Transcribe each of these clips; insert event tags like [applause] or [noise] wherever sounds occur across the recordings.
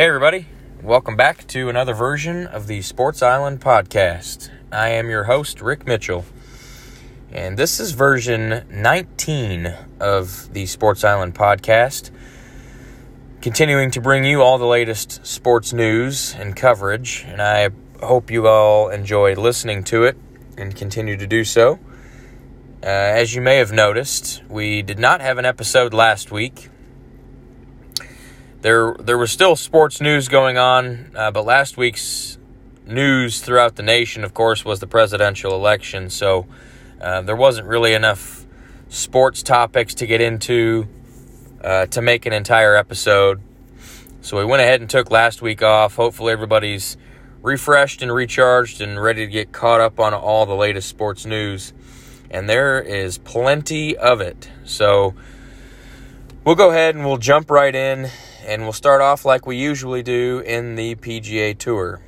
Hey, everybody. Welcome back to another version of the Sports Island podcast. I am your host, Rick Mitchell, and this is version 19 of the Sports Island podcast, continuing to bring you all the latest sports news and coverage. And I hope you all enjoy listening to it and continue to do so. Uh, as you may have noticed, we did not have an episode last week there there was still sports news going on, uh, but last week's news throughout the nation, of course, was the presidential election. So uh, there wasn't really enough sports topics to get into uh, to make an entire episode. So we went ahead and took last week off. Hopefully, everybody's refreshed and recharged and ready to get caught up on all the latest sports news. And there is plenty of it. So we'll go ahead and we'll jump right in and we'll start off like we usually do in the PGA Tour.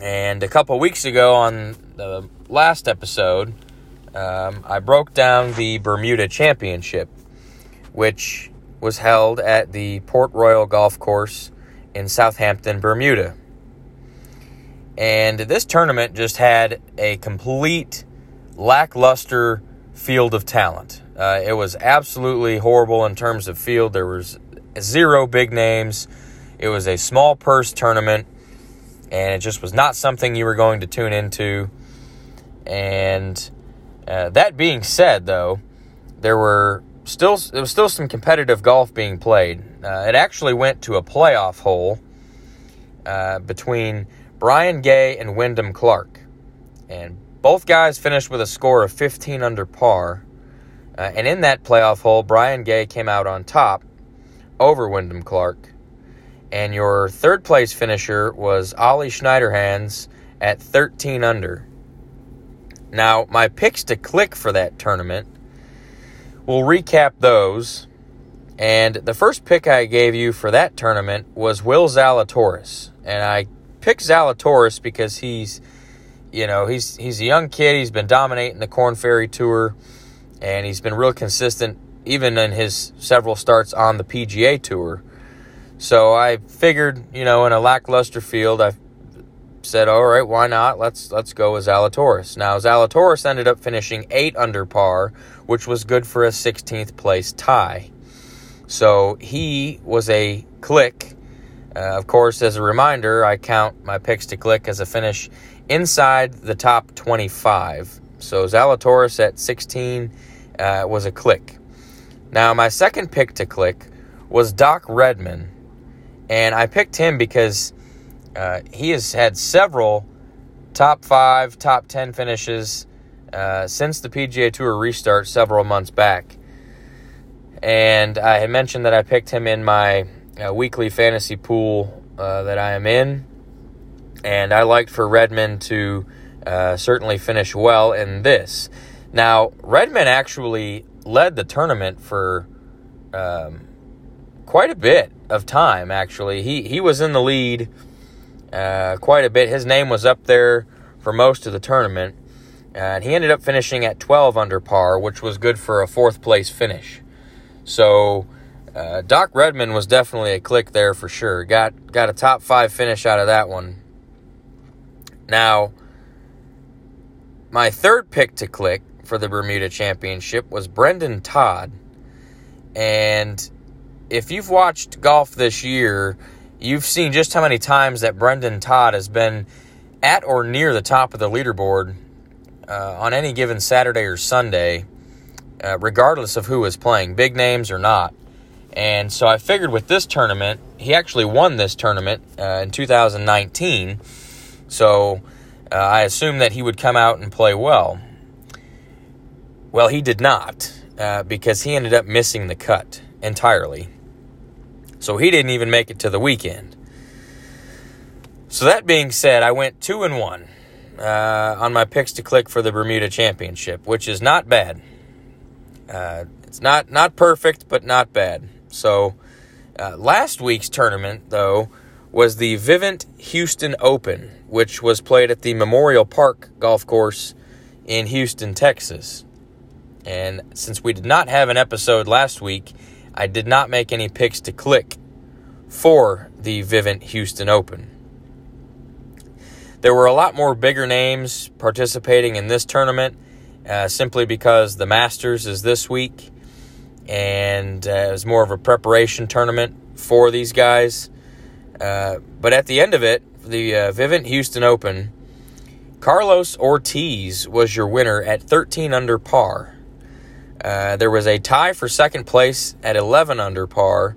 And a couple weeks ago on the last episode, um, I broke down the Bermuda Championship, which was held at the Port Royal Golf Course in Southampton, Bermuda. And this tournament just had a complete lackluster field of talent. Uh, it was absolutely horrible in terms of field. There was zero big names. It was a small purse tournament, and it just was not something you were going to tune into. And uh, that being said, though, there were still there was still some competitive golf being played. Uh, it actually went to a playoff hole uh, between Brian Gay and Wyndham Clark, and both guys finished with a score of 15 under par. Uh, and in that playoff hole, Brian Gay came out on top over Wyndham Clark. And your third place finisher was Ollie Schniederjans at 13 under. Now, my picks to click for that tournament, we'll recap those. And the first pick I gave you for that tournament was Will Zalatoris. And I picked Zalatoris because he's, you know, he's he's a young kid. He's been dominating the Corn Ferry Tour, and he's been real consistent even in his several starts on the PGA Tour. So I figured, you know, in a lackluster field, I said, all right, why not? Let's let's go with Zalatoris. Now Zalatoris ended up finishing eight under par, which was good for a 16th place tie. So he was a click. Uh, of course, as a reminder, I count my picks to click as a finish inside the top 25. So Zalatoris at 16 uh, was a click. Now, my second pick to click was Doc Redman. And I picked him because uh, he has had several top five, top 10 finishes uh, since the PGA Tour restart several months back. And I had mentioned that I picked him in my uh, weekly fantasy pool uh, that I am in. And I liked for Redman to uh, certainly finish well in this. Now, Redman actually led the tournament for um, quite a bit of time. Actually, he he was in the lead uh, quite a bit. His name was up there for most of the tournament, and he ended up finishing at 12 under par, which was good for a fourth place finish. So. Uh, Doc Redman was definitely a click there for sure. Got got a top five finish out of that one. Now, my third pick to click for the Bermuda Championship was Brendon Todd. And if you've watched golf this year, you've seen just how many times that Brendon Todd has been at or near the top of the leaderboard uh, on any given Saturday or Sunday, uh, regardless of who is playing, big names or not. And so I figured with this tournament, he actually won this tournament uh, in 2019. So uh, I assumed that he would come out and play well. Well, he did not uh, because he ended up missing the cut entirely. So he didn't even make it to the weekend. So that being said, I went two and one uh, on my picks to click for the Bermuda Championship, which is not bad. Uh, it's not not perfect, but not bad. So uh, last week's tournament, though, was the Vivint Houston Open, which was played at the Memorial Park Golf Course in Houston, Texas. And since we did not have an episode last week, I did not make any picks to click for the Vivint Houston Open. There were a lot more bigger names participating in this tournament uh, simply because the Masters is this week and uh, it was more of a preparation tournament for these guys. Uh, but at the end of it, the uh, Vivint Houston Open, Carlos Ortiz was your winner at 13 under par. Uh, there was a tie for second place at 11 under par,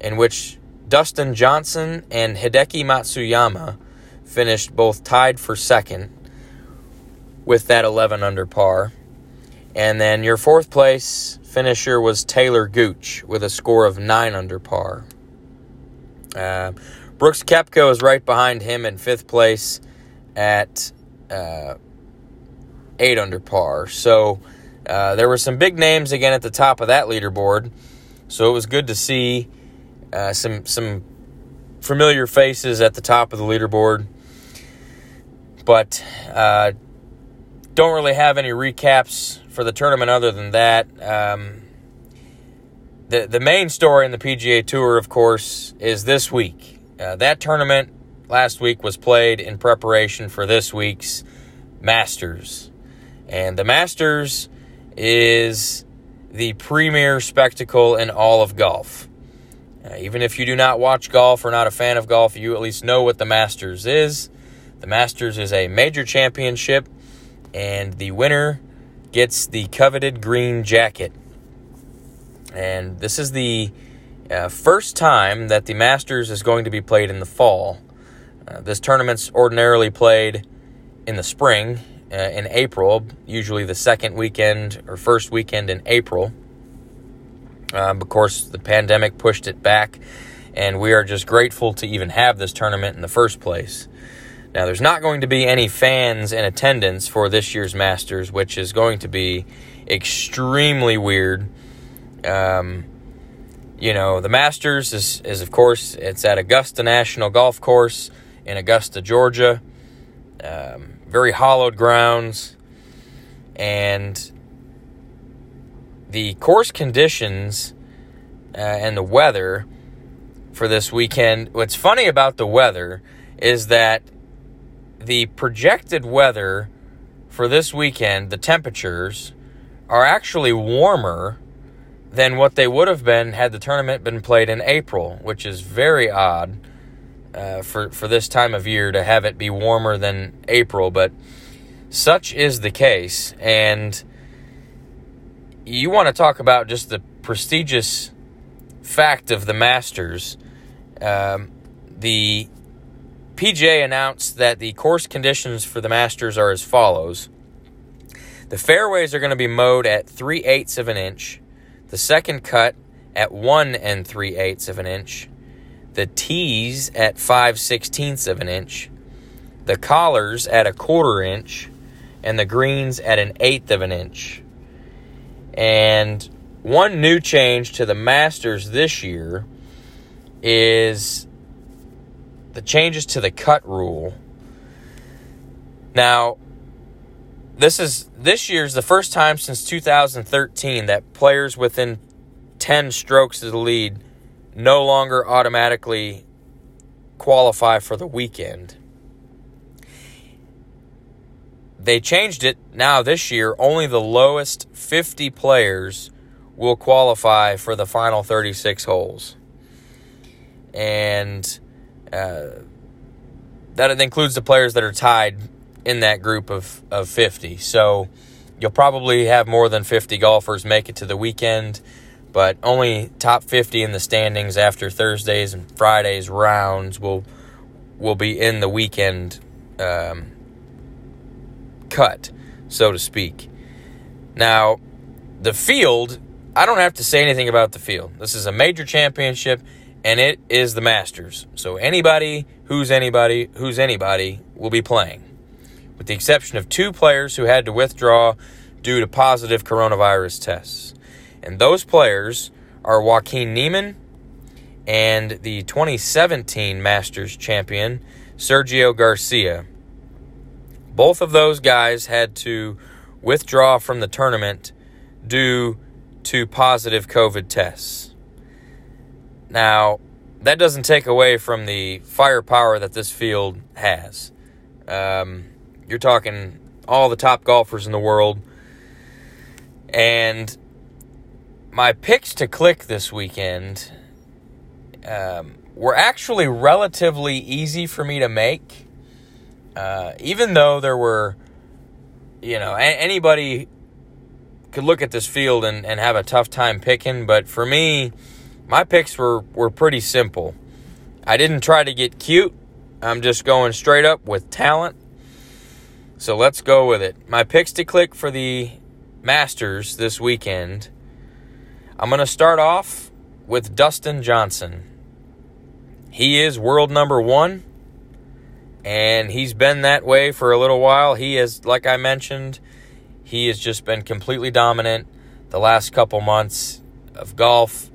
in which Dustin Johnson and Hideki Matsuyama finished both tied for second with that 11 under par. And then your fourth place finisher was Taylor Gooch with a score of 9 under par. Uh, Brooks Koepka is right behind him in fifth place at uh, 8 under par. So uh, there were some big names again at the top of that leaderboard. So it was good to see uh, some some familiar faces at the top of the leaderboard but uh, don't really have any recaps for the tournament other than that. Um, the the main story in the PGA Tour, of course, is this week. Uh, that tournament last week was played in preparation for this week's Masters, and the Masters is the premier spectacle in all of golf. Uh, even if you do not watch golf or not a fan of golf, you at least know what the Masters is. The Masters is a major championship, and the winner gets the coveted green jacket. And this is the uh, first time that the Masters is going to be played in the fall. Uh, this tournament's ordinarily played in the spring, uh, in April, usually the second weekend or first weekend in April. Um, of course, the pandemic pushed it back, and we are just grateful to even have this tournament in the first place. Now, there's not going to be any fans in attendance for this year's Masters, which is going to be extremely weird. Um, you know, the Masters is, is, of course, it's at Augusta National Golf Course in Augusta, Georgia. Um, very hollowed grounds. And the course conditions uh, and the weather for this weekend, what's funny about the weather is that the projected weather for this weekend, the temperatures are actually warmer than what they would have been had the tournament been played in April, which is very odd uh, for for this time of year to have it be warmer than April. But such is the case, and you want to talk about just the prestigious fact of the Masters. Um, the PGA announced that the course conditions for the Masters are as follows. The fairways are going to be mowed at 3 eighths of an inch, the second cut at 1 and 3 eighths of an inch, the tees at 5 sixteenths of an inch, the collars at a quarter inch, and the greens at an eighth of an inch. And one new change to the Masters this year is the changes to the cut rule. Now, this is this year's the first time since 2013 that players within 10 strokes of the lead no longer automatically qualify for the weekend. They changed it now this year, only the lowest 50 players will qualify for the final 36 holes. And uh, that includes the players that are tied in that group of, of 50. So you'll probably have more than 50 golfers make it to the weekend, but only top 50 in the standings after Thursdays and Fridays rounds will will be in the weekend um, cut, so to speak. Now, the field, I don't have to say anything about the field. This is a major championship and it is the Masters. So anybody who's anybody who's anybody will be playing, with the exception of two players who had to withdraw due to positive coronavirus tests. And those players are Joaquin Niemann and the 2017 Masters champion, Sergio Garcia. Both of those guys had to withdraw from the tournament due to positive COVID tests. Now, that doesn't take away from the firepower that this field has. Um, you're talking all the top golfers in the world. And my picks to click this weekend um, were actually relatively easy for me to make. Uh, even though there were, you know, a- anybody could look at this field and, and have a tough time picking, but for me, my picks were, were pretty simple. I didn't try to get cute. I'm just going straight up with talent. So let's go with it. My picks to click for the Masters this weekend. I'm going to start off with Dustin Johnson. He is world number one, and he's been that way for a little while. He has, like I mentioned, he has just been completely dominant the last couple months of golf.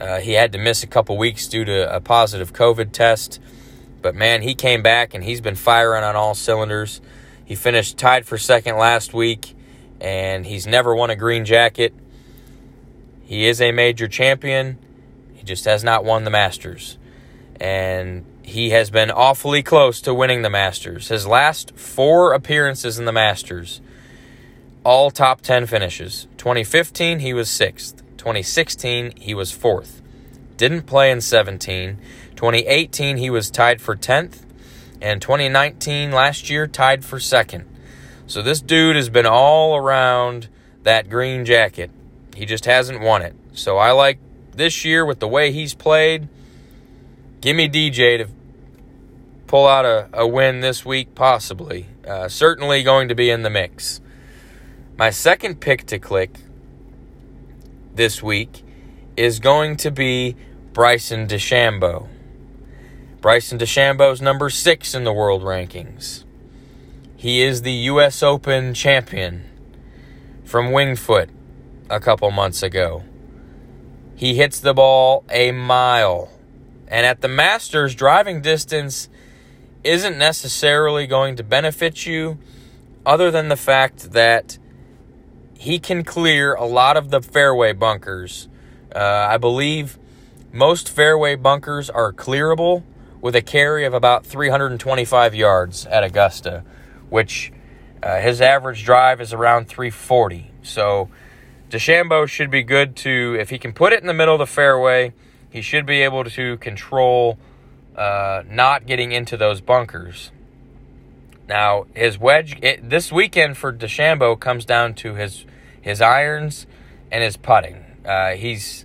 Uh, he had to miss a couple weeks due to a positive COVID test. But man, he came back and he's been firing on all cylinders. He finished tied for second last week, and he's never won a green jacket. He is a major champion. He just has not won the Masters. And he has been awfully close to winning the Masters. His last four appearances in the Masters, all top 10 finishes. 2015, he was sixth. 2016, he was fourth. Didn't play in 17. 2018, he was tied for 10th. And 2019, last year, tied for second. So this dude has been all around that green jacket. He just hasn't won it. So I like this year with the way he's played. Give me DJ to pull out a, a win this week, possibly. Uh, certainly going to be in the mix. My second pick to click this week is going to be Bryson DeChambeau. Bryson DeChambeau's number six in the world rankings. He is the U.S. Open champion from Winged Foot a couple months ago. He hits the ball a mile. And at the Masters, driving distance isn't necessarily going to benefit you, other than the fact that he can clear a lot of the fairway bunkers. Uh, I believe most fairway bunkers are clearable with a carry of about 325 yards at Augusta, which uh, his average drive is around 340. So DeChambeau should be good to, if he can put it in the middle of the fairway, he should be able to control uh, not getting into those bunkers. Now, his wedge it, this weekend for DeChambeau comes down to his his irons and his putting. Uh, he's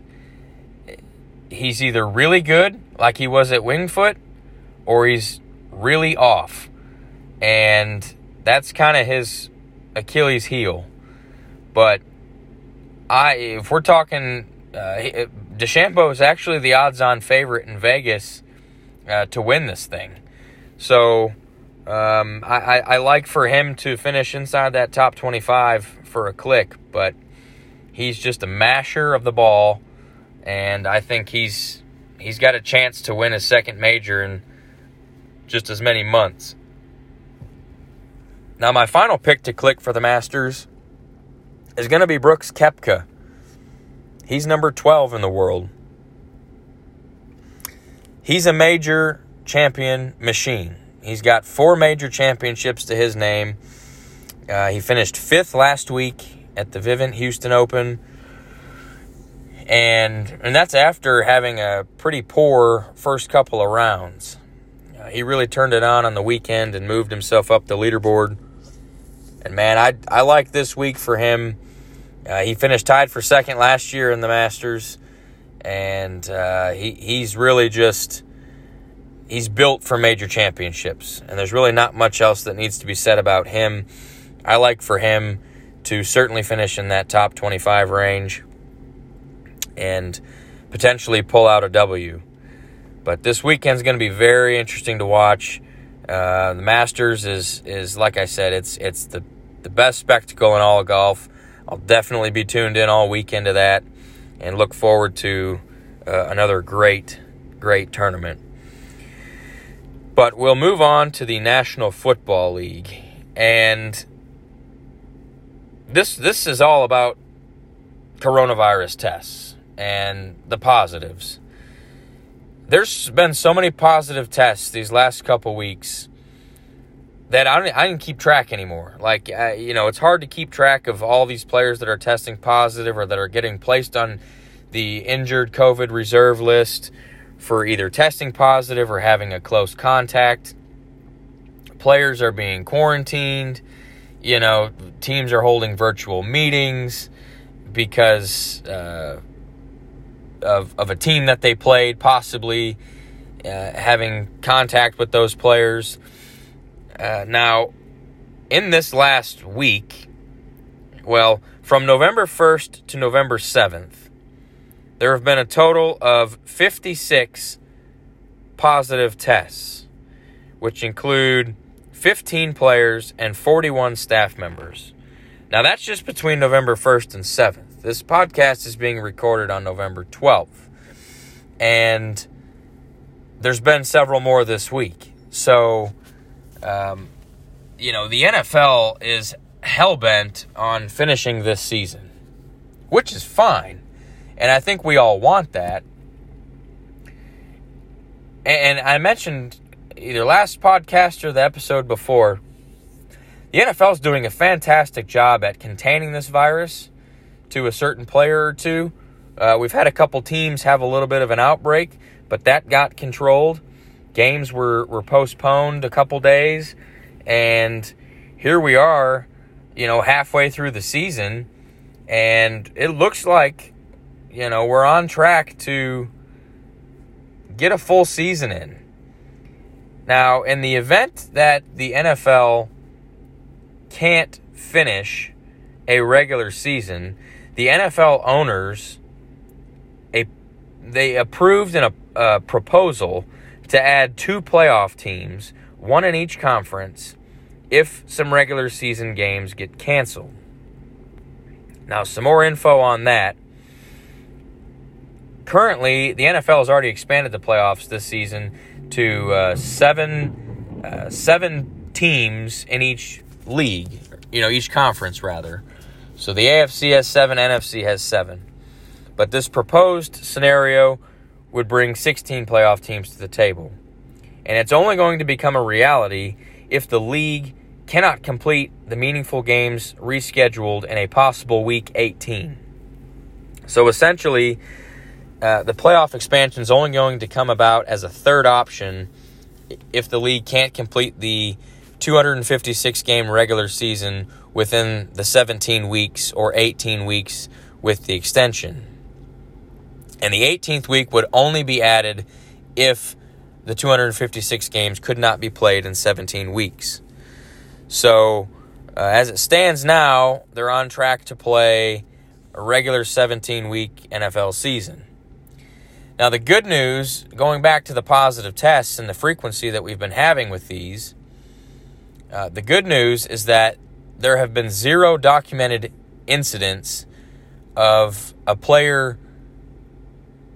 he's either really good, like he was at Wingfoot, or he's really off, and that's kind of his Achilles heel. But I, if we're talking, uh, DeChambeau is actually the odds-on favorite in Vegas uh, to win this thing. So um, I, I, I, like for him to finish inside that top 25 for a click, but he's just a masher of the ball, and I think he's he's got a chance to win his second major in just as many months. Now, my final pick to click for the Masters is going to be Brooks Koepka. He's number 12 in the world. He's a major champion machine. He's got four major championships to his name. Uh, he finished fifth last week at the Vivint Houston Open, and and that's after having a pretty poor first couple of rounds. Uh, he really turned it on on the weekend and moved himself up the leaderboard. And man, I I like this week for him. Uh, he finished tied for second last year in the Masters, and uh, he he's really just he's built for major championships, and there's really not much else that needs to be said about him. I like for him to certainly finish in that top 25 range and potentially pull out a W. But this weekend's going to be very interesting to watch. Uh, the Masters is is like I said, it's it's the the best spectacle in all golf. I'll definitely be tuned in all weekend to that, and look forward to uh, another great great tournament. But we'll move on to the National Football League, and this this is all about coronavirus tests and the positives. There's been so many positive tests these last couple weeks that I don't I didn't keep track anymore. Like uh, you know, it's hard to keep track of all these players that are testing positive or that are getting placed on the injured COVID reserve list for either testing positive or having a close contact. Players are being quarantined. You know, teams are holding virtual meetings because uh, of, of a team that they played, possibly uh, having contact with those players. Uh, now, in this last week, well, from November 1st to November 7th, there have been a total of 56 positive tests, which include 15 players and 41 staff members. Now, that's just between November 1st and 7th. This podcast is being recorded on November 12th. And there's been several more this week. So, um, you know, the NFL is hell bent on finishing this season, which is fine. And I think we all want that. And I mentioned either last podcast or the episode before, the NFL is doing a fantastic job at containing this virus to a certain player or two. Uh, we've had a couple teams have a little bit of an outbreak, but that got controlled. Games were, were postponed a couple days, and here we are, you know, halfway through the season, and it looks like, you know, we're on track to get a full season in. Now, in the event that the NFL can't finish a regular season, the NFL owners a they approved in a, a proposal to add two playoff teams, one in each conference, if some regular season games get canceled. Now, some more info on that. Currently, the NFL has already expanded the playoffs this season to uh, seven, uh, seven teams in each league, you know, each conference rather. So the AFC has seven, NFC has seven. But this proposed scenario would bring 16 playoff teams to the table. And it's only going to become a reality if the league cannot complete the meaningful games rescheduled in a possible week 18. So essentially, uh, the playoff expansion is only going to come about as a third option if the league can't complete the 256 game regular season within the 17 weeks or 18 weeks with the extension. And the 18th week would only be added if the 256 games could not be played in 17 weeks. So, uh, as it stands now, they're on track to play a regular 17 week NFL season. Now, the good news, going back to the positive tests and the frequency that we've been having with these, uh, the good news is that there have been zero documented incidents of a player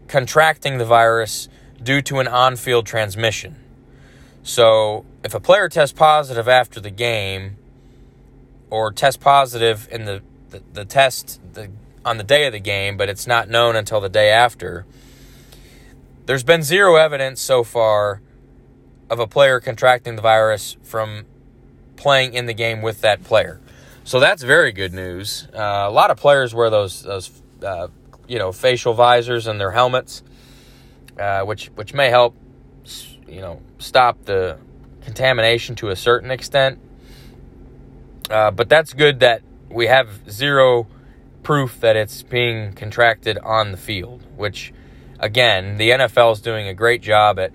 contracting the virus due to an on field transmission. So, if a player tests positive after the game or tests positive in the, the, the test the, on the day of the game, but it's not known until the day after, there's been zero evidence so far of a player contracting the virus from playing in the game with that player. So that's very good news. Uh, a lot of players wear those those uh, you know facial visors and their helmets, uh, which which may help you know stop the contamination to a certain extent. Uh, but that's good that we have zero proof that it's being contracted on the field, which again the NFL is doing a great job at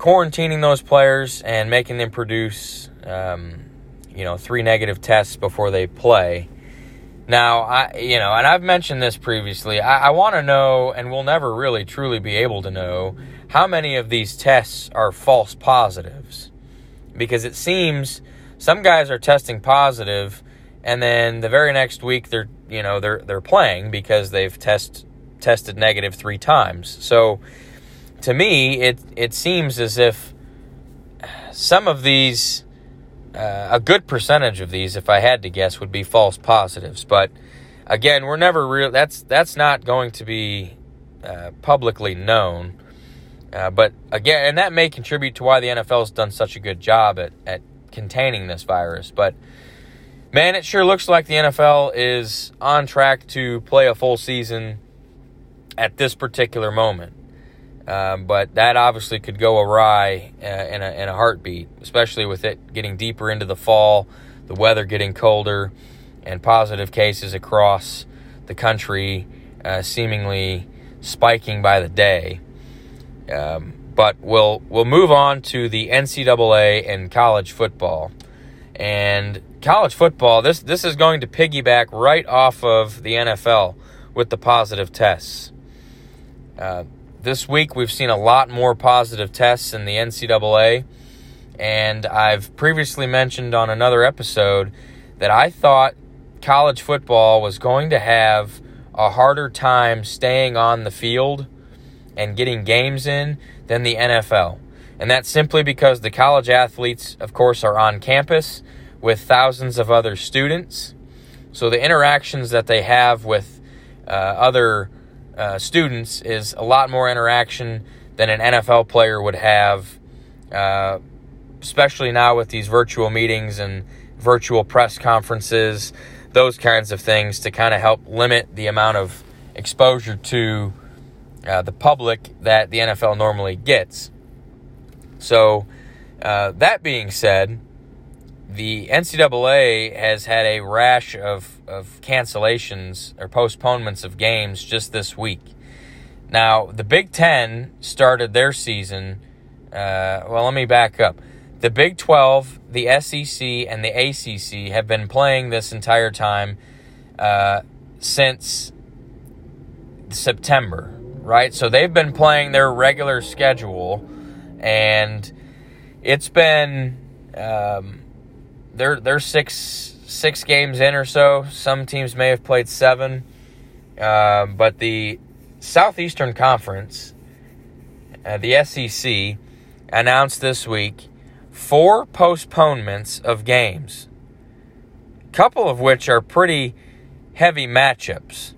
quarantining those players and making them produce, um, you know, three negative tests before they play. Now, I, you know, and I've mentioned this previously. I, I want to know, and we'll never really truly be able to know, how many of these tests are false positives, because it seems some guys are testing positive, and then the very next week they're, you know, they're they're playing because they've test tested negative three times. So to me, it it seems as if some of these, uh, a good percentage of these, if I had to guess, would be false positives. But again, we're never real. That's that's not going to be uh, publicly known. Uh, but again, and that may contribute to why the NFL has done such a good job at, at containing this virus. But man, it sure looks like the NFL is on track to play a full season at this particular moment. Um, but that obviously could go awry uh, in, a, in a heartbeat, especially with it getting deeper into the fall, the weather getting colder, and positive cases across the country uh, seemingly spiking by the day. Um, but we'll we'll move on to the NCAA and college football. And college football, this this is going to piggyback right off of the NFL with the positive tests. Uh, this week we've seen a lot more positive tests in the NCAA, and I've previously mentioned on another episode that I thought college football was going to have a harder time staying on the field and getting games in than the NFL. And that's simply because the college athletes, of course, are on campus with thousands of other students. So the interactions that they have with uh, other uh, students is a lot more interaction than an NFL player would have, uh, especially now with these virtual meetings and virtual press conferences, those kinds of things to kind of help limit the amount of exposure to uh, the public that the NFL normally gets. So, uh, that being said, the NCAA has had a rash of, of cancellations or postponements of games just this week. Now, the Big Ten started their season. Uh, well, let me back up. The Big 12, the SEC, and the ACC have been playing this entire time uh, since September, right? So they've been playing their regular schedule, and it's been. Um, they're they're six six games in or so. Some teams may have played seven, uh, but the Southeastern Conference, uh, the SEC, announced this week four postponements of games. Couple of which are pretty heavy matchups,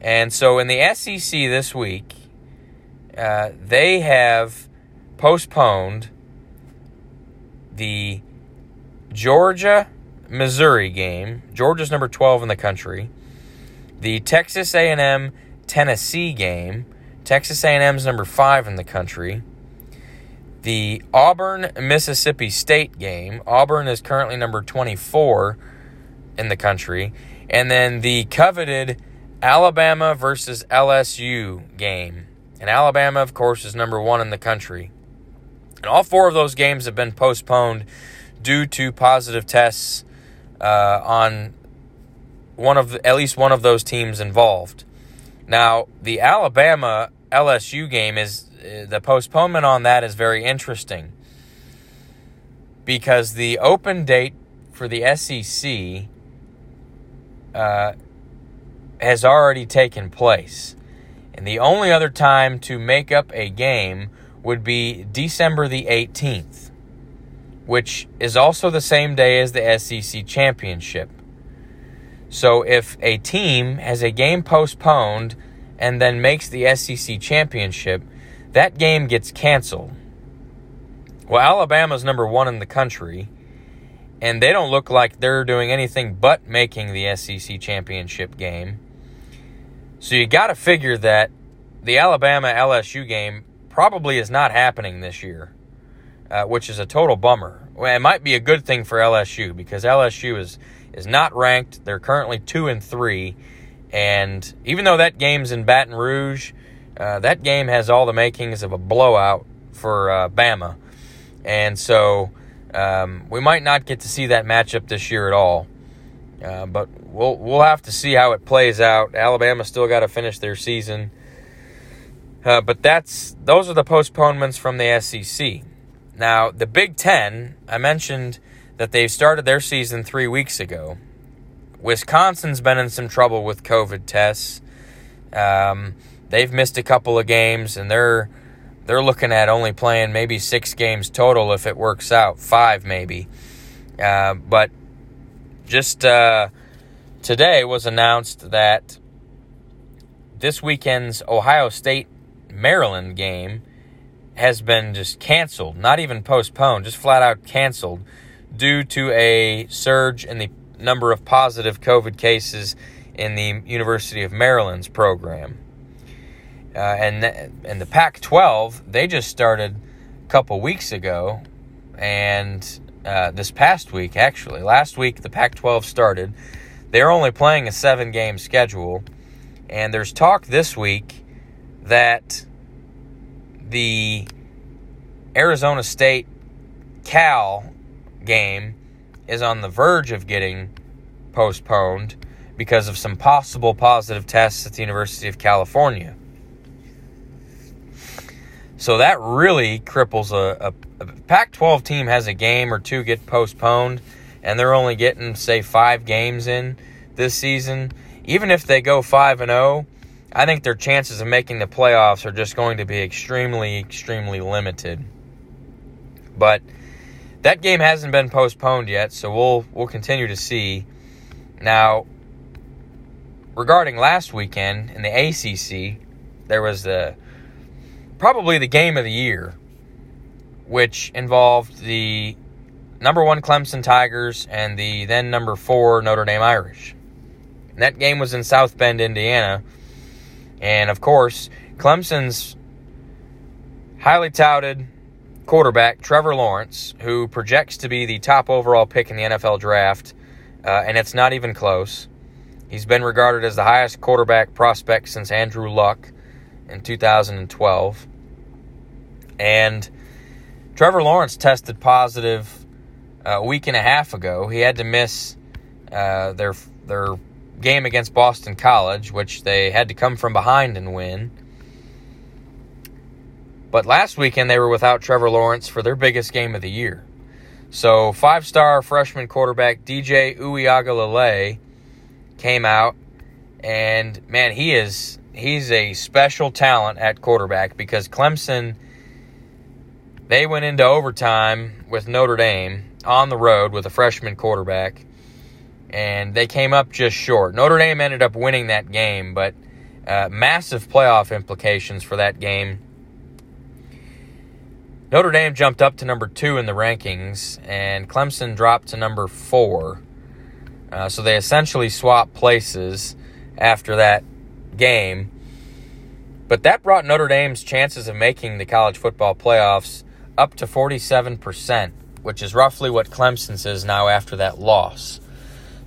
and so in the SEC this week, uh, they have postponed the Georgia Missouri game. Georgia's number 12 in the country. The Texas A&M Tennessee game. Texas A&M's number 5 in the country. The Auburn Mississippi State game. Auburn is currently number 24 in the country. And then the coveted Alabama versus LSU game. And Alabama, of course, is number 1 in the country. And all four of those games have been postponed due to positive tests uh, on one of the, at least one of those teams involved. Now, the Alabama LSU game is uh, the postponement on that is very interesting because the open date for the SEC uh, has already taken place. And the only other time to make up a game would be December the 18th which is also the same day as the SEC championship. So if a team has a game postponed and then makes the SEC championship, that game gets canceled. Well, Alabama's number one in the country, and they don't look like they're doing anything but making the SEC championship game. So you got to figure that the Alabama LSU game probably is not happening this year uh, which is a total bummer. Well, it might be a good thing for LSU because LSU is is not ranked. They're currently two and three, and even though that game's in Baton Rouge, uh, that game has all the makings of a blowout for uh, Bama, and so um, we might not get to see that matchup this year at all. Uh, but we'll we'll have to see how it plays out. Alabama still got to finish their season. Uh, but that's those are the postponements from the SEC. Now, the Big Ten, I mentioned that they started their season three weeks ago. Wisconsin's been in some trouble with COVID tests. Um, they've missed a couple of games, and they're they're looking at only playing maybe six games total if it works out, five maybe. Uh, but just uh, today was announced that this weekend's Ohio State Maryland game has been just canceled, not even postponed, just flat out canceled due to a surge in the number of positive COVID cases in the University of Maryland's program. Uh, and and the Pac-12 they just started a couple weeks ago, and uh, this past week actually, last week the Pac-12 started. They're only playing a seven-game schedule, and there's talk this week that the Arizona State Cal game is on the verge of getting postponed because of some possible positive tests at the University of California. So that really cripples a, a, a Pac 12 team has a game or two get postponed, and they're only getting, say, five games in this season. Even if they go 5 and 0, I think their chances of making the playoffs are just going to be extremely, extremely limited. But that game hasn't been postponed yet, so we'll we'll continue to see. Now, regarding last weekend in the ACC, there was the probably the game of the year, which involved the number one Clemson Tigers and the then number four Notre Dame Irish. And that game was in South Bend, Indiana, and of course, Clemson's highly touted quarterback, Trevor Lawrence, who projects to be the top overall pick in the NFL draft, uh, and it's not even close. He's been regarded as the highest quarterback prospect since Andrew Luck in 2012. And Trevor Lawrence tested positive a week and a half ago. He had to miss uh, their their game against Boston College, which they had to come from behind and win. But last weekend they were without Trevor Lawrence for their biggest game of the year. So five-star freshman quarterback DJ Uiagalelei came out, and man, he is he's a special talent at quarterback because Clemson they went into overtime with Notre Dame on the road with a freshman quarterback and they came up just short. Notre Dame ended up winning that game, but uh, massive playoff implications for that game. Notre Dame jumped up to number two in the rankings, and Clemson dropped to number four. Uh, so they essentially swapped places after that game. But that brought Notre Dame's chances of making the college football playoffs up to 47%, which is roughly what Clemson's is now after that loss.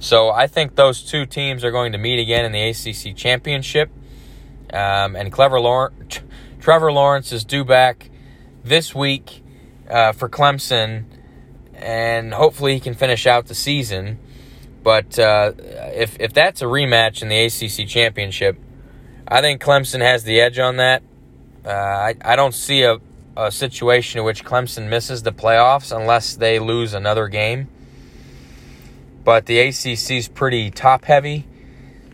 So I think those two teams are going to meet again in the ACC championship. Um, and Clever Lawrence, Trevor Lawrence is due back this week uh, for Clemson, and hopefully he can finish out the season. But uh, if if that's a rematch in the ACC championship, I think Clemson has the edge on that. Uh, I I don't see a a situation in which Clemson misses the playoffs unless they lose another game but the ACC is pretty top heavy.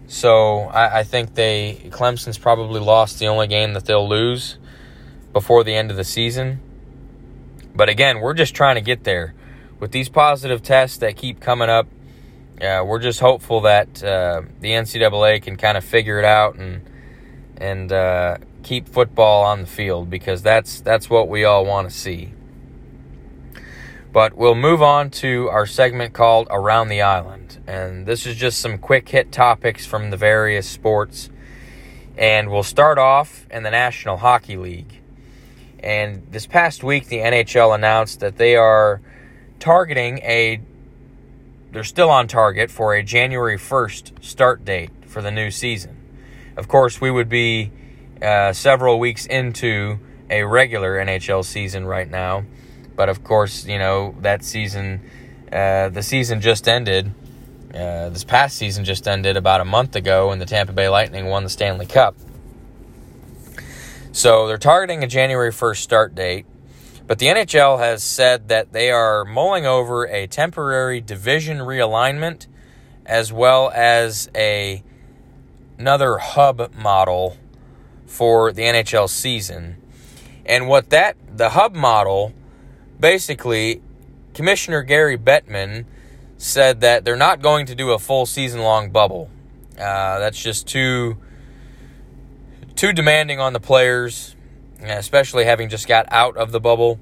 So I, I, think they Clemson's probably lost the only game that they'll lose before the end of the season. But again, we're just trying to get there with these positive tests that keep coming up. Uh, we're just hopeful that uh, the NCAA can kind of figure it out and and uh, keep football on the field because that's that's what we all want to see. But we'll move on to our segment called Around the Island. And this is just some quick hit topics from the various sports. And we'll start off in the National Hockey League. And this past week, the NHL announced that they are targeting a, they're still on target for a January 1st start date for the new season. Of course, we would be uh, several weeks into a regular NHL season right now. But of course, you know, that season, uh, the season just ended. Uh, this past season just ended about a month ago when the Tampa Bay Lightning won the Stanley Cup. So they're targeting a January 1st start date. But the NHL has said that they are mulling over a temporary division realignment as well as a another hub model for the NHL season. And what that the hub model basically, Commissioner Gary Bettman said that they're not going to do a full season long bubble. Uh, that's just too too demanding on the players, especially having just got out of the bubble.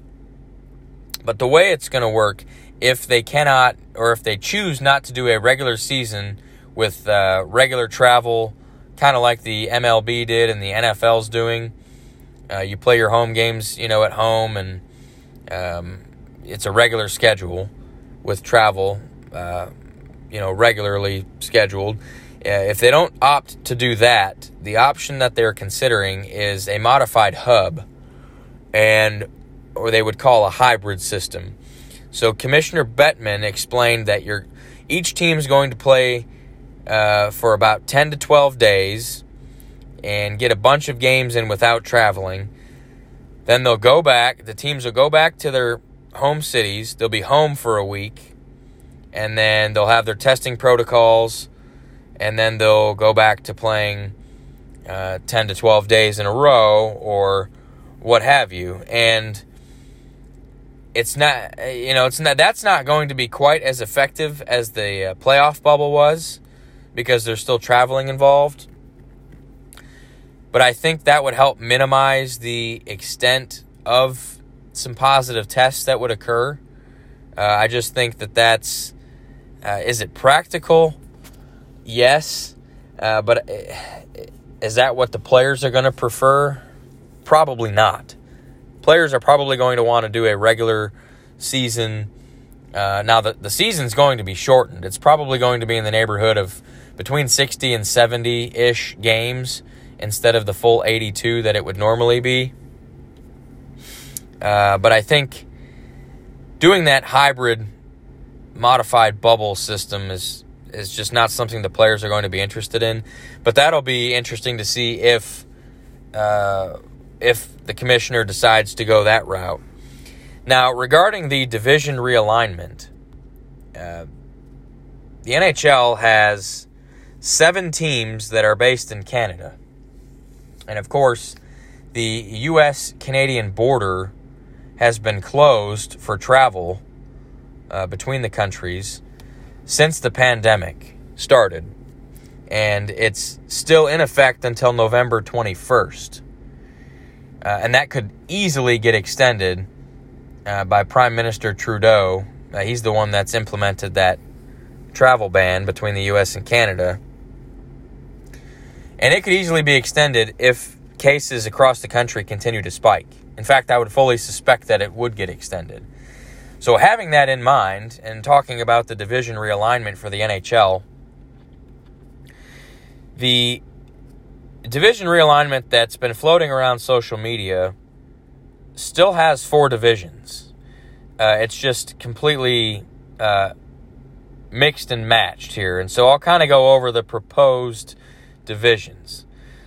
But the way it's going to work, if they cannot or if they choose not to do a regular season with uh, regular travel, kind of like the MLB did and the NFL's doing, uh, you play your home games, you know, at home, and um, it's a regular schedule with travel, uh, you know, regularly scheduled. Uh, if they don't opt to do that, the option that they're considering is a modified hub, and or they would call a hybrid system. So Commissioner Bettman explained that you each team is going to play uh, for about 10 to 12 days and get a bunch of games in without traveling. Then they'll go back. The teams will go back to their home cities. They'll be home for a week, and then they'll have their testing protocols, and then they'll go back to playing uh, 10 to 12 days in a row or what have you. And it's not you know it's not that's not going to be quite as effective as the uh, playoff bubble was because there's still traveling involved but I think that would help minimize the extent of some positive tests that would occur. Uh, I just think that that's uh, is it practical? Yes. Uh, but uh, is that what the players are going to prefer? Probably not. Players are probably going to want to do a regular season. Uh, now, the, the season's going to be shortened. It's probably going to be in the neighborhood of between 60 and 70 ish games instead of the full 82 that it would normally be. Uh, but I think doing that hybrid modified bubble system is is just not something the players are going to be interested in. But that'll be interesting to see if uh, if the commissioner decides to go that route. Now, regarding the division realignment, uh, the NHL has seven teams that are based in Canada. And of course, the U.S. Canadian border has been closed for travel uh, between the countries since the pandemic started. And it's still in effect until November 21st. Uh, and that could easily get extended uh, by Prime Minister Trudeau. Uh, he's the one that's implemented that travel ban between the U.S. and Canada. And it could easily be extended if cases across the country continue to spike. In fact, I would fully suspect that it would get extended. So, having that in mind and talking about the division realignment for the NHL, the division realignment that's been floating around social media still has four divisions. Uh, it's just completely uh, mixed and matched here. And so I'll kind of go over the proposed divisions.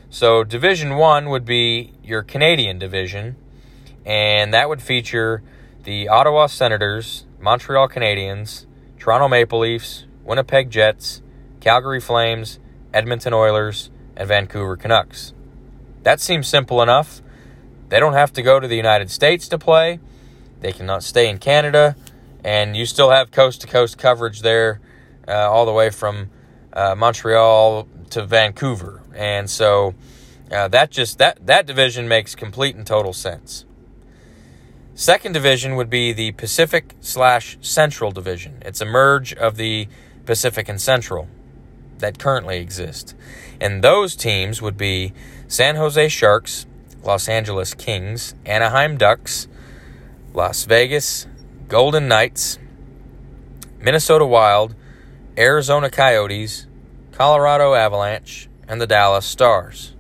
So, Division 1 would be your Canadian division, and that would feature the Ottawa Senators, Montreal Canadiens, Toronto Maple Leafs, Winnipeg Jets, Calgary Flames, Edmonton Oilers, and Vancouver Canucks. That seems simple enough. They don't have to go to the United States to play. They cannot stay in Canada, and you still have coast to coast coverage there, uh, all the way from uh, Montreal to Vancouver. And so uh, that just that that division makes complete and total sense. Second division would be the Pacific slash Central division. It's a merge of the Pacific and Central that currently exist. And those teams would be San Jose Sharks, Los Angeles Kings, Anaheim Ducks, Las Vegas Golden Knights, Minnesota Wild, Arizona Coyotes, Colorado Avalanche, and the Dallas Stars.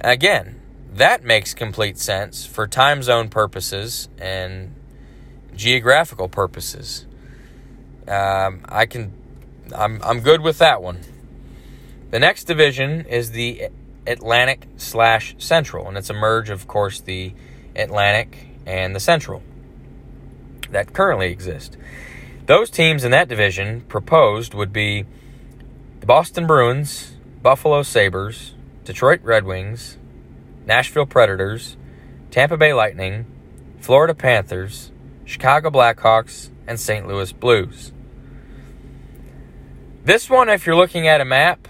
Again, that makes complete sense for time zone purposes and geographical purposes. Um, I can I'm I'm good with that one. The next division is the Atlantic slash Central, and it's a merge, of course, the Atlantic and the Central that currently exist. Those teams in that division proposed would be the Boston Bruins, Buffalo Sabres, Detroit Red Wings, Nashville Predators, Tampa Bay Lightning, Florida Panthers, Chicago Blackhawks, and St. Louis Blues. This one, if you're looking at a map,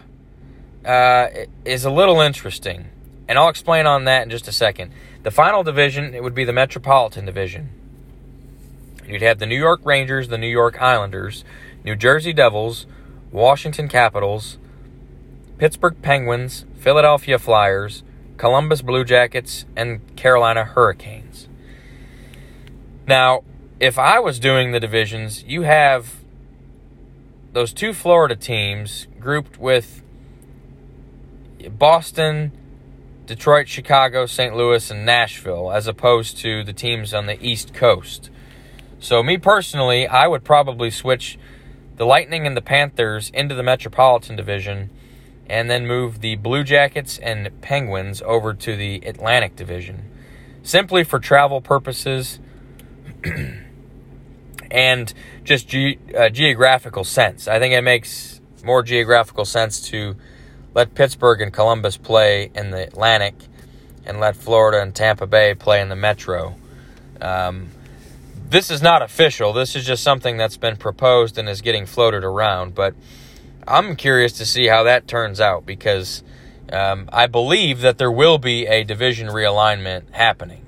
uh, is a little interesting. and I'll explain on that in just a second. The final division, it would be the Metropolitan Division. You'd have the New York Rangers, the New York Islanders, New Jersey Devils, Washington Capitals, Pittsburgh Penguins, Philadelphia Flyers, Columbus Blue Jackets, and Carolina Hurricanes. Now, if I was doing the divisions, you have those two Florida teams grouped with Boston, Detroit, Chicago, St. Louis, and Nashville, as opposed to the teams on the East Coast. So, me personally, I would probably switch the Lightning and the Panthers into the Metropolitan Division and then move the Blue Jackets and Penguins over to the Atlantic Division. Simply for travel purposes [clears throat] and just ge- uh, geographical sense. I think it makes more geographical sense to let Pittsburgh and Columbus play in the Atlantic and let Florida and Tampa Bay play in the Metro. Um, this is not official. This is just something that's been proposed and is getting floated around. But I'm curious to see how that turns out because um, I believe that there will be a division realignment happening.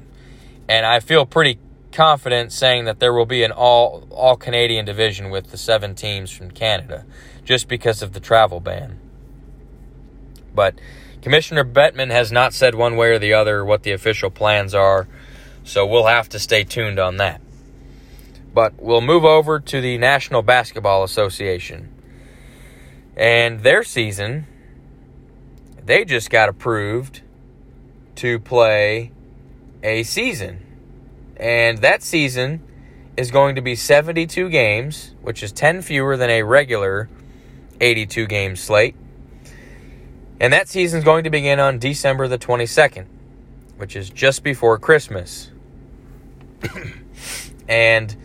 And I feel pretty confident saying that there will be an all all Canadian division with the seven teams from Canada, just because of the travel ban. But Commissioner Bettman has not said one way or the other what the official plans are, so we'll have to stay tuned on that. But we'll move over to the National Basketball Association. And their season, they just got approved to play a season. And that season is going to be 72 games, which is 10 fewer than a regular 82 game slate. And that season is going to begin on December the 22nd, which is just before Christmas. [coughs] and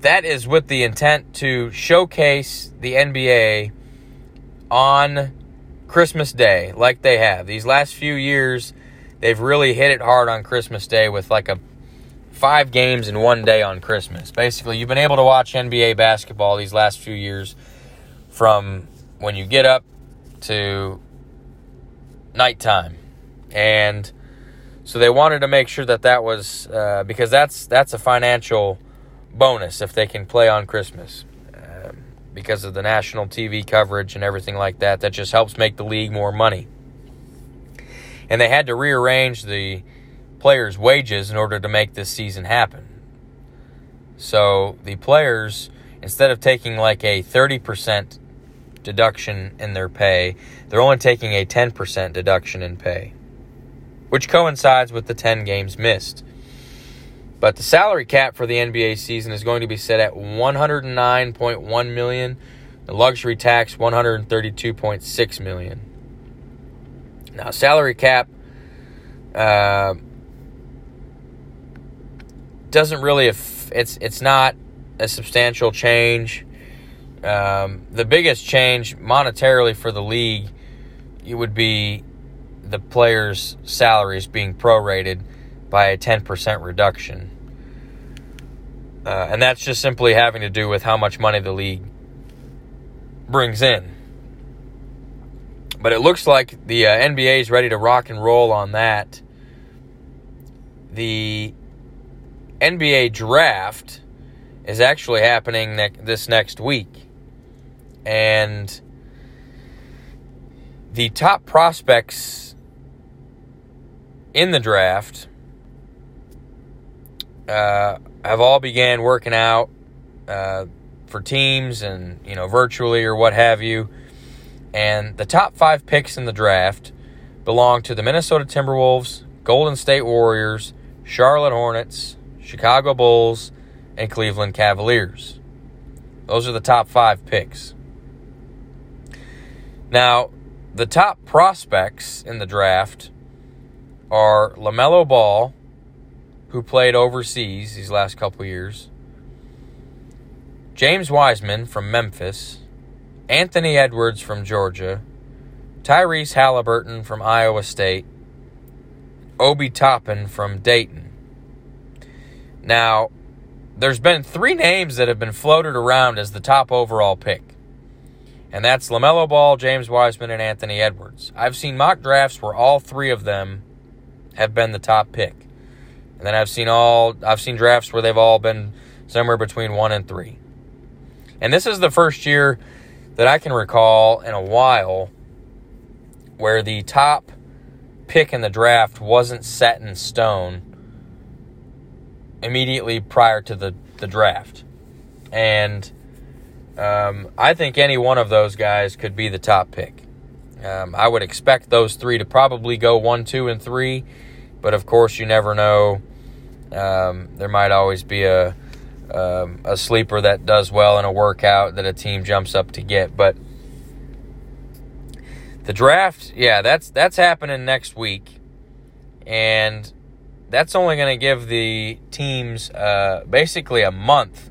that is with the intent to showcase the NBA on Christmas Day, like they have. These last few years, they've really hit it hard on Christmas Day with like a five games in one day on Christmas. Basically, you've been able to watch NBA basketball these last few years from when you get up to nighttime. And so they wanted to make sure that that was uh, because that's that's a financial bonus if they can play on Christmas um, because of the national TV coverage and everything like that. That just helps make the league more money. And they had to rearrange the players' wages in order to make this season happen. So the players, instead of taking like a 30% deduction in their pay, they're only taking a 10% deduction in pay, which coincides with the 10 games missed. But the salary cap for the NBA season is going to be set at 109.1 million. The luxury tax 132.6 million. Now, salary cap uh, doesn't really it's it's not a substantial change. Um, the biggest change monetarily for the league it would be the players' salaries being prorated by a 10% reduction. Uh, and that's just simply having to do with how much money the league brings in. But it looks like the uh, NBA is ready to rock and roll on that. The NBA draft is actually happening ne- this next week. And the top prospects in the draft uh, have all began working out uh, for teams and you know virtually or what have you. And the top five picks in the draft belong to the Minnesota Timberwolves, Golden State Warriors, Charlotte Hornets, Chicago Bulls, and Cleveland Cavaliers. Those are the top five picks. Now, the top prospects in the draft are LaMelo Ball, who played overseas these last couple years, James Wiseman from Memphis, Anthony Edwards from Georgia, Tyrese Halliburton from Iowa State, Obi Toppin from Dayton. Now, there's been three names that have been floated around as the top overall pick. and that's LaMelo Ball, James Wiseman, and Anthony Edwards. I've seen mock drafts where all three of them have been the top pick. And then I've seen all I've seen drafts where they've all been somewhere between 1 and 3. And this is the first year that I can recall in a while where the top pick in the draft wasn't set in stone immediately prior to the, the draft. And um, I think any one of those guys could be the top pick. Um, I would expect those three to probably go one, two, and three, but of course, you never know. Um, there might always be a um, a sleeper that does well in a workout that a team jumps up to get. But the draft, yeah, that's that's happening next week, and that's only going to give the teams uh, basically a month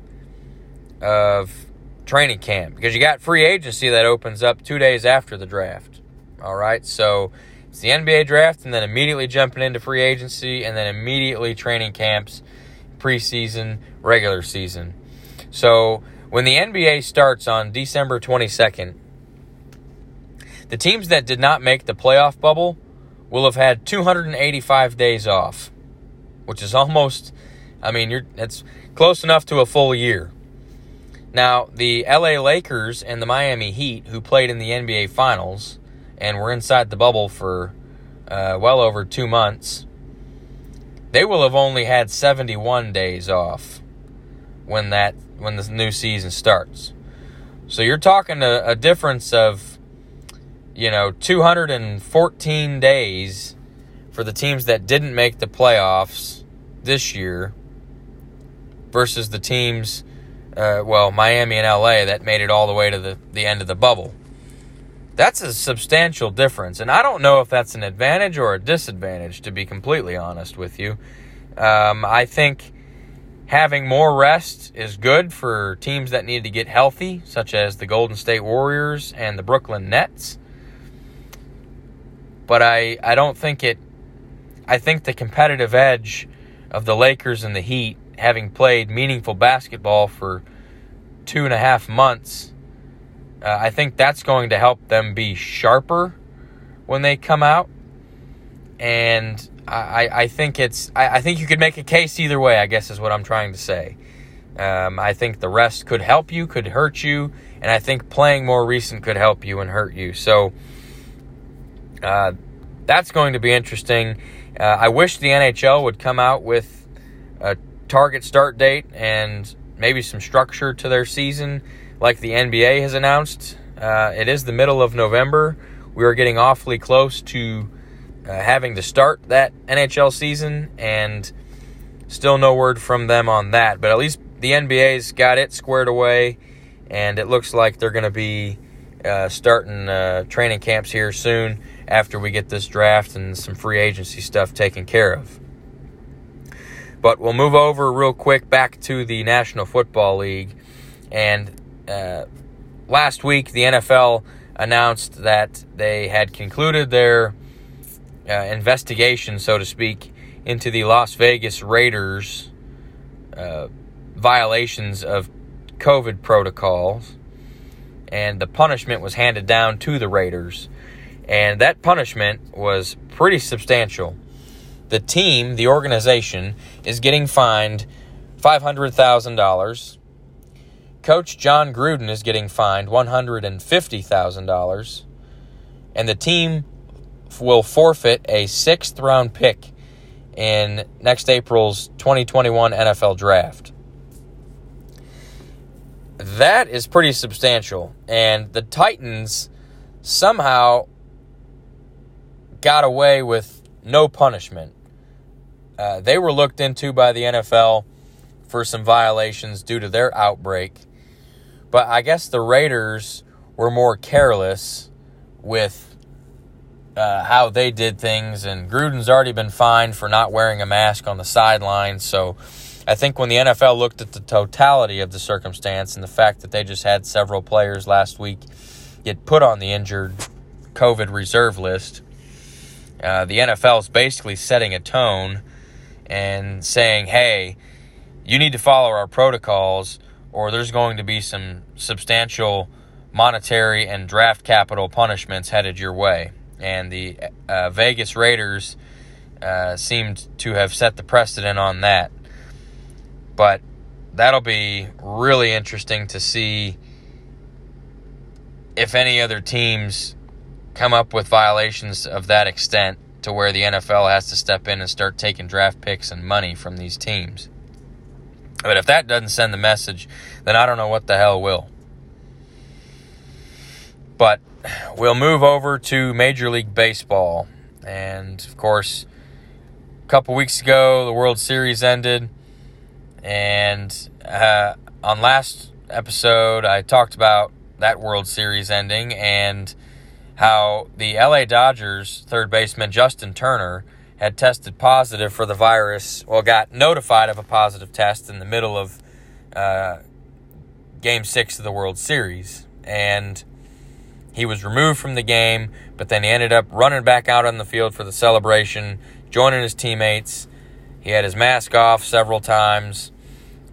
of training camp because you got free agency that opens up two days after the draft. All right, so it's the NBA draft, and then immediately jumping into free agency, and then immediately training camps, preseason, regular season. So when the NBA starts on December 22nd, the teams that did not make the playoff bubble will have had 285 days off, which is almost, I mean, you're that's close enough to a full year. Now, the LA Lakers and the Miami Heat, who played in the NBA Finals and were inside the bubble for uh, well over two months, they will have only had 71 days off when that when the new season starts. So you're talking a, a difference of you know 214 days for the teams that didn't make the playoffs this year versus the teams uh, well Miami and LA that made it all the way to the, the end of the bubble. That's a substantial difference, and I don't know if that's an advantage or a disadvantage. To be completely honest with you, um, I think having more rest is good for teams that need to get healthy, such as the Golden State Warriors and the Brooklyn Nets. But I, I don't think it. I think the competitive edge of the Lakers and the Heat, having played meaningful basketball for two and a half months, uh, I think that's going to help them be sharper when they come out. And I, I think it's I, I, think you could make a case either way. I guess is what I'm trying to say. Um, I think the rest could help you, could hurt you, and I think playing more recent could help you and hurt you. So uh, that's going to be interesting. Uh, I wish the NHL would come out with a target start date and maybe some structure to their season, like the NBA has announced. Uh, it is the middle of November. We are getting awfully close to uh, having to start that NHL season, and still no word from them on that. But at least the NBA's got it squared away, and it looks like they're going to be uh, starting uh, training camps here soon after we get this draft and some free agency stuff taken care of. But we'll move over real quick back to the National Football League. And uh, last week, the NFL announced that they had concluded their uh, investigation, so to speak, into the Las Vegas Raiders uh, violations of COVID protocols, and the punishment was handed down to the Raiders, and that punishment was pretty substantial. The team, the organization, is getting fined five hundred thousand dollars. Coach Jon Gruden is getting fined one hundred and fifty thousand dollars, and the team will forfeit a sixth round pick in next April's 2021 NFL draft. That is pretty substantial. And the Titans somehow got away with no punishment. Uh, they were looked into by the NFL for some violations due to their outbreak. But I guess the Raiders were more careless with uh, how they did things, and Gruden's already been fined for not wearing a mask on the sideline. So I think when the NFL looked at the totality of the circumstance and the fact that they just had several players last week get put on the injured COVID reserve list, uh, the NFL is basically setting a tone and saying, hey, you need to follow our protocols, or there's going to be some substantial monetary and draft capital punishments headed your way. And the uh, Vegas Raiders uh, seemed to have set the precedent on that. But that'll be really interesting to see if any other teams come up with violations of that extent to where the NFL has to step in and start taking draft picks and money from these teams. But if that doesn't send the message, then I don't know what the hell will. But we'll move over to Major League Baseball. And of course, a couple weeks ago, the World Series ended. And uh, on last episode, I talked about that World Series ending and how the LA Dodgers third baseman Justin Turner had tested positive for the virus, well, got notified of a positive test in the middle of uh, game six of the World Series. And he was removed from the game, but then he ended up running back out on the field for the celebration, joining his teammates. He had his mask off several times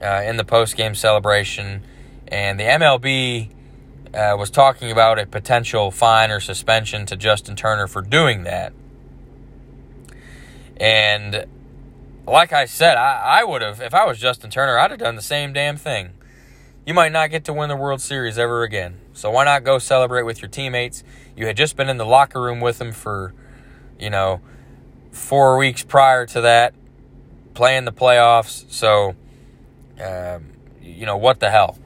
uh, in the post game celebration. And the MLB uh, was talking about a potential fine or suspension to Justin Turner for doing that. And like I said, I, I would have, if I was Justin Turner, I'd have done the same damn thing. You might not get to win the World Series ever again. So why not go celebrate with your teammates? You had just been in the locker room with them for, you know, four weeks prior to that, playing the playoffs. So, um, you know, what the hell?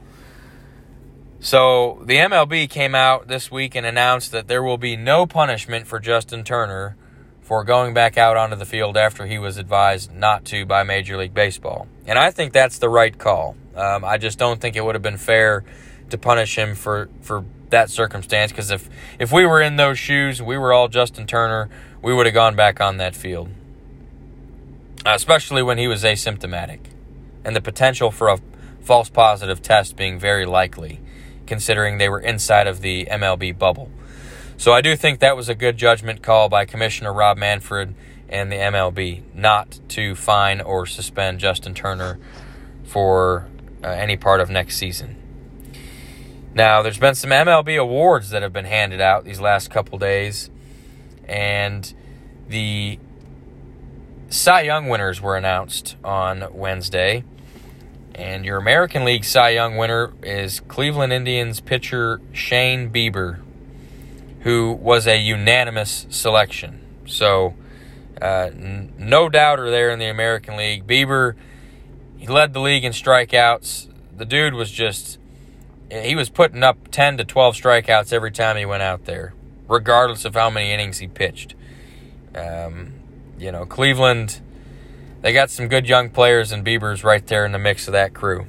So the MLB came out this week and announced that there will be no punishment for Justin Turner for going back out onto the field after he was advised not to by Major League Baseball. And I think that's the right call. Um, I just don't think it would have been fair to punish him for, for that circumstance because if, if we were in those shoes, we were all Justin Turner, we would have gone back on that field. Uh, especially when he was asymptomatic and the potential for a false positive test being very likely, considering they were inside of the MLB bubble. So I do think that was a good judgment call by Commissioner Rob Manfred and the MLB not to fine or suspend Justin Turner for uh, any part of next season. Now, there's been some MLB awards that have been handed out these last couple days, and the Cy Young winners were announced on Wednesday. And your American League Cy Young winner is Cleveland Indians pitcher Shane Bieber who was a unanimous selection. So, uh, n- no doubter there in the American League. Bieber, he led the league in strikeouts. The dude was just, he was putting up 10 to 12 strikeouts every time he went out there, regardless of how many innings he pitched. Um, you know, Cleveland, they got some good young players, and Bieber's right there in the mix of that crew.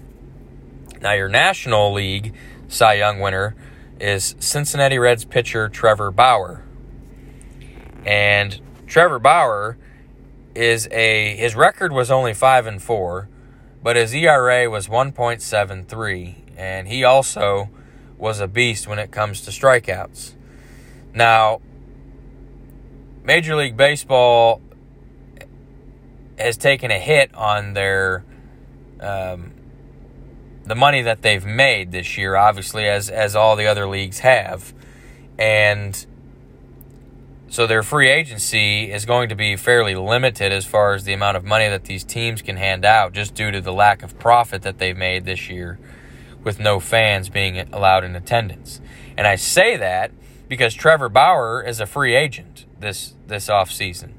Now, your National League Cy Young winner is Cincinnati Reds pitcher Trevor Bauer. And Trevor Bauer is a his record was only 5 and 4, but his ERA was 1.73 and he also was a beast when it comes to strikeouts. Now, Major League Baseball has taken a hit on their um, the money that they've made this year, obviously, as as all the other leagues have, and so their free agency is going to be fairly limited as far as the amount of money that these teams can hand out, just due to the lack of profit that they've made this year, with no fans being allowed in attendance. And I say that because Trevor Bauer is a free agent this this off season.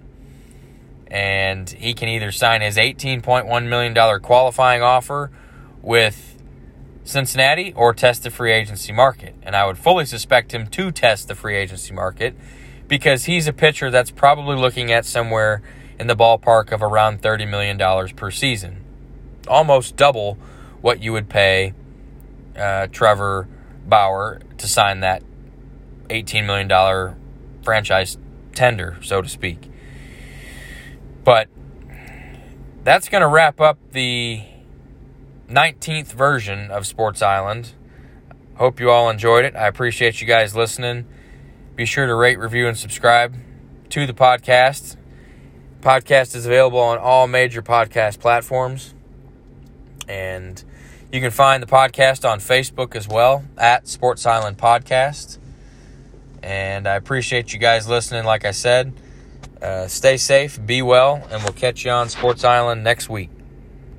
And he can either sign his $18.1 million qualifying offer with Cincinnati or test the free agency market. And I would fully suspect him to test the free agency market because he's a pitcher that's probably looking at somewhere in the ballpark of around $30 million per season. Almost double what you would pay uh, Trevor Bauer to sign that $18 million franchise tender, so to speak. But that's going to wrap up the 19th version of Sports Island. Hope you all enjoyed it. I appreciate you guys listening. Be sure to rate, review, and subscribe to the podcast. Podcast is available on all major podcast platforms. And you can find the podcast on Facebook as well at Sports Island Podcast. And I appreciate you guys listening. Like I said, uh, stay safe, be well, and we'll catch you on Sports Island next week.